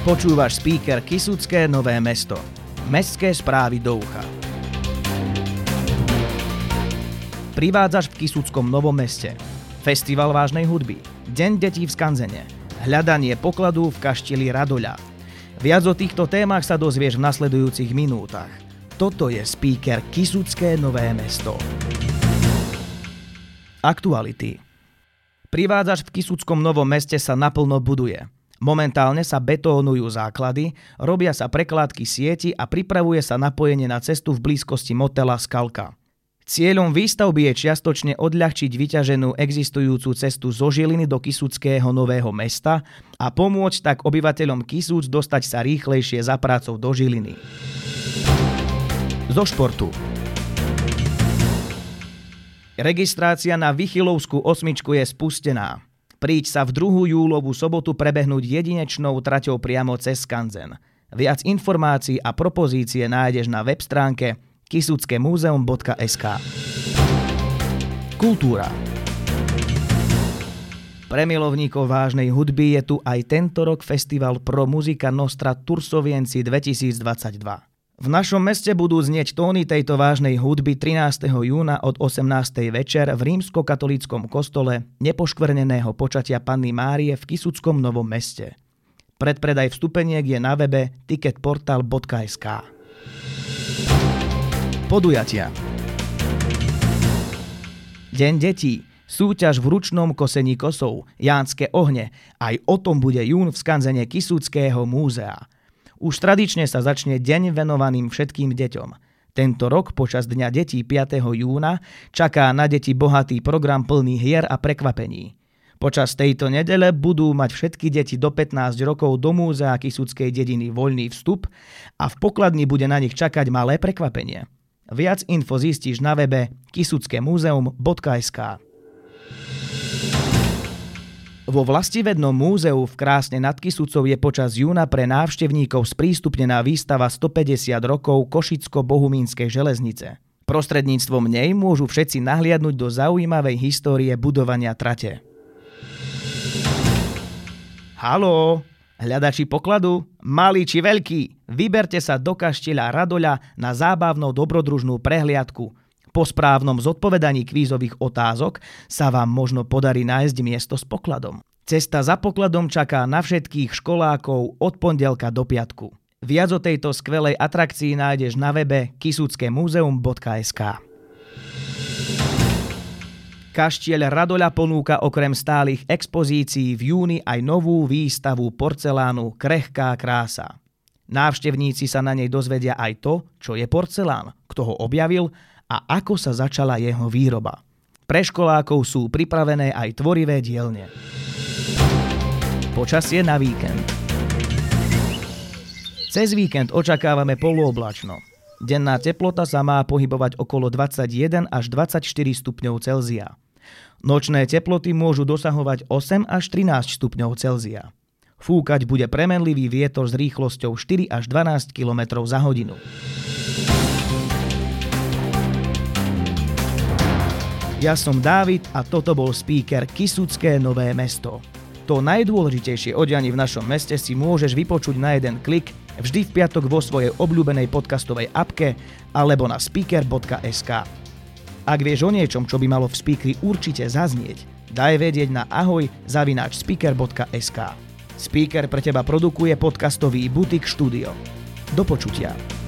Počúvaš speaker Kisucké Nové mesto. Mestské správy do ucha. Privádzaš v Kisuckom Novom meste. Festival vážnej hudby. Deň detí v Skanzene. Hľadanie pokladu v kašteli Radoľa. Viac o týchto témach sa dozvieš v nasledujúcich minútach. Toto je speaker Kisucké Nové mesto. Aktuality. Privádzaš v Kisuckom Novom meste sa naplno buduje. Momentálne sa betónujú základy, robia sa prekladky sieti a pripravuje sa napojenie na cestu v blízkosti motela Skalka. Cieľom výstavby je čiastočne odľahčiť vyťaženú existujúcu cestu zo Žiliny do Kisuckého nového mesta a pomôcť tak obyvateľom Kisúc dostať sa rýchlejšie za prácou do Žiliny. Zo športu. Registrácia na Vychylovskú osmičku je spustená. Príď sa v 2. júlovú sobotu prebehnúť jedinečnou traťou priamo cez Skanzen. Viac informácií a propozície nájdeš na web stránke kisuckemuzeum.sk Kultúra Pre milovníkov vážnej hudby je tu aj tento rok festival Pro Muzika Nostra Tursovienci 2022. V našom meste budú znieť tóny tejto vážnej hudby 13. júna od 18. večer v rímskokatolíckom kostole nepoškvrneného počatia Panny Márie v Kisuckom Novom meste. Predpredaj vstupeniek je na webe ticketportal.sk Podujatia Deň detí Súťaž v ručnom kosení kosov, Jánske ohne. Aj o tom bude jún v skanzene Kisúckého múzea. Už tradične sa začne deň venovaným všetkým deťom. Tento rok počas Dňa detí 5. júna čaká na deti bohatý program plný hier a prekvapení. Počas tejto nedele budú mať všetky deti do 15 rokov do múzea Kisúckej dediny voľný vstup a v pokladni bude na nich čakať malé prekvapenie. Viac info zistíš na webe kisuckémuzeum.sk. Vo vlastivednom múzeu v krásne nad Kisúcov je počas júna pre návštevníkov sprístupnená výstava 150 rokov Košicko-Bohumínskej železnice. Prostredníctvom nej môžu všetci nahliadnúť do zaujímavej histórie budovania trate. Haló, hľadači pokladu, malý či veľký, vyberte sa do kaštieľa Radoľa na zábavnou dobrodružnú prehliadku – po správnom zodpovedaní kvízových otázok sa vám možno podarí nájsť miesto s pokladom. Cesta za pokladom čaká na všetkých školákov od pondelka do piatku. Viac o tejto skvelej atrakcii nájdeš na webe kisuckemuzeum.sk Kaštieľ Radoľa ponúka okrem stálych expozícií v júni aj novú výstavu porcelánu Krehká krása. Návštevníci sa na nej dozvedia aj to, čo je porcelán, kto ho objavil a ako sa začala jeho výroba. Pre školákov sú pripravené aj tvorivé dielne. Počasie na víkend. Cez víkend očakávame poluoblačno. Denná teplota sa má pohybovať okolo 21 až 24 stupňov Celzia. Nočné teploty môžu dosahovať 8 až 13 stupňov Celzia. Fúkať bude premenlivý vietor s rýchlosťou 4 až 12 km za hodinu. Ja som Dávid a toto bol speaker Kisucké Nové mesto. To najdôležitejšie o v našom meste si môžeš vypočuť na jeden klik vždy v piatok vo svojej obľúbenej podcastovej apke alebo na speaker.sk. Ak vieš o niečom, čo by malo v speakeri určite zaznieť, daj vedieť na ahoj zavináč speaker.sk. Speaker pre teba produkuje podcastový Butik Studio. Do počutia.